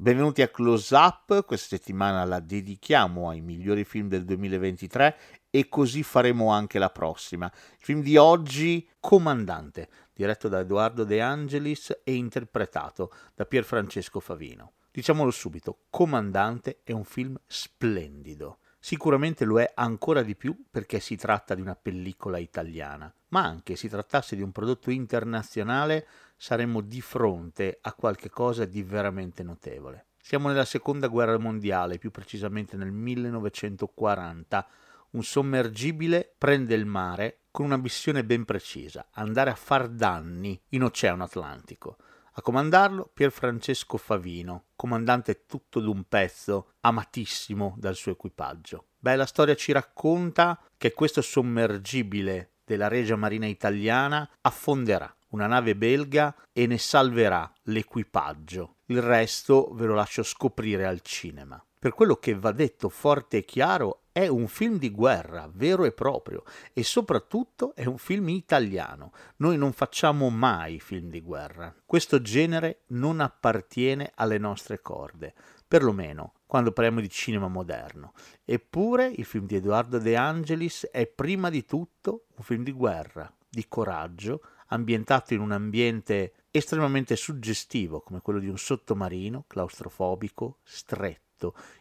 Benvenuti a Close Up, questa settimana la dedichiamo ai migliori film del 2023 e così faremo anche la prossima. Il film di oggi, Comandante, diretto da Edoardo De Angelis e interpretato da Pierfrancesco Favino. Diciamolo subito, Comandante è un film splendido. Sicuramente lo è ancora di più perché si tratta di una pellicola italiana, ma anche se si trattasse di un prodotto internazionale saremmo di fronte a qualche cosa di veramente notevole. Siamo nella seconda guerra mondiale, più precisamente nel 1940. Un sommergibile prende il mare con una missione ben precisa, andare a far danni in Oceano Atlantico. A comandarlo Pierfrancesco Favino, comandante tutto d'un pezzo, amatissimo dal suo equipaggio. Beh, la storia ci racconta che questo sommergibile della Regia Marina Italiana affonderà una nave belga e ne salverà l'equipaggio. Il resto ve lo lascio scoprire al cinema. Per quello che va detto forte e chiaro, è un film di guerra, vero e proprio, e soprattutto è un film italiano. Noi non facciamo mai film di guerra. Questo genere non appartiene alle nostre corde, perlomeno quando parliamo di cinema moderno. Eppure il film di Edoardo De Angelis è prima di tutto un film di guerra, di coraggio, ambientato in un ambiente estremamente suggestivo come quello di un sottomarino claustrofobico, stretto,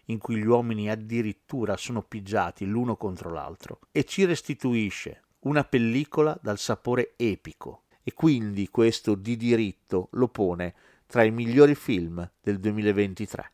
in cui gli uomini addirittura sono pigiati l'uno contro l'altro, e ci restituisce una pellicola dal sapore epico, e quindi questo di diritto lo pone tra i migliori film del 2023.